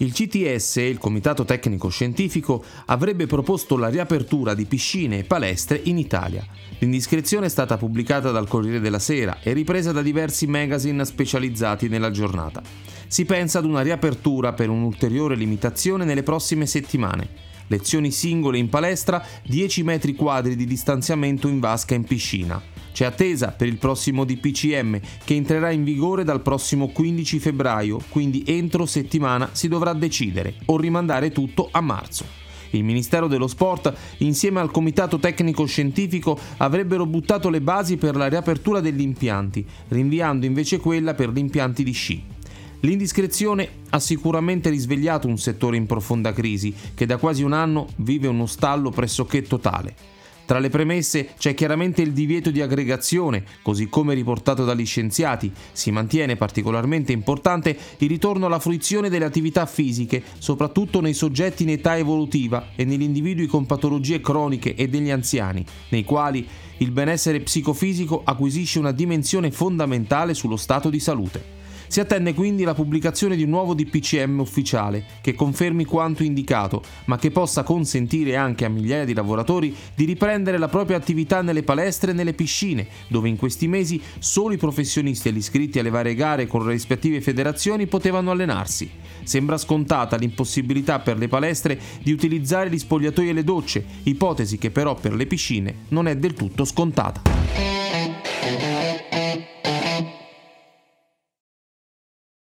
Il CTS, il Comitato Tecnico Scientifico, avrebbe proposto la riapertura di piscine e palestre in Italia. L'indiscrezione è stata pubblicata dal Corriere della Sera e ripresa da diversi magazine specializzati nella giornata. Si pensa ad una riapertura per un'ulteriore limitazione nelle prossime settimane. Lezioni singole in palestra, 10 metri quadri di distanziamento in vasca in piscina. C'è attesa per il prossimo DPCM che entrerà in vigore dal prossimo 15 febbraio, quindi entro settimana si dovrà decidere o rimandare tutto a marzo. Il Ministero dello Sport, insieme al Comitato Tecnico Scientifico, avrebbero buttato le basi per la riapertura degli impianti, rinviando invece quella per gli impianti di sci. L'indiscrezione ha sicuramente risvegliato un settore in profonda crisi che da quasi un anno vive uno stallo pressoché totale. Tra le premesse c'è chiaramente il divieto di aggregazione, così come riportato dagli scienziati. Si mantiene particolarmente importante il ritorno alla fruizione delle attività fisiche, soprattutto nei soggetti in età evolutiva e negli individui con patologie croniche e degli anziani, nei quali il benessere psicofisico acquisisce una dimensione fondamentale sullo stato di salute. Si attende quindi la pubblicazione di un nuovo DPCM ufficiale che confermi quanto indicato, ma che possa consentire anche a migliaia di lavoratori di riprendere la propria attività nelle palestre e nelle piscine, dove in questi mesi solo i professionisti e gli iscritti alle varie gare con le rispettive federazioni potevano allenarsi. Sembra scontata l'impossibilità per le palestre di utilizzare gli spogliatoi e le docce, ipotesi che però per le piscine non è del tutto scontata.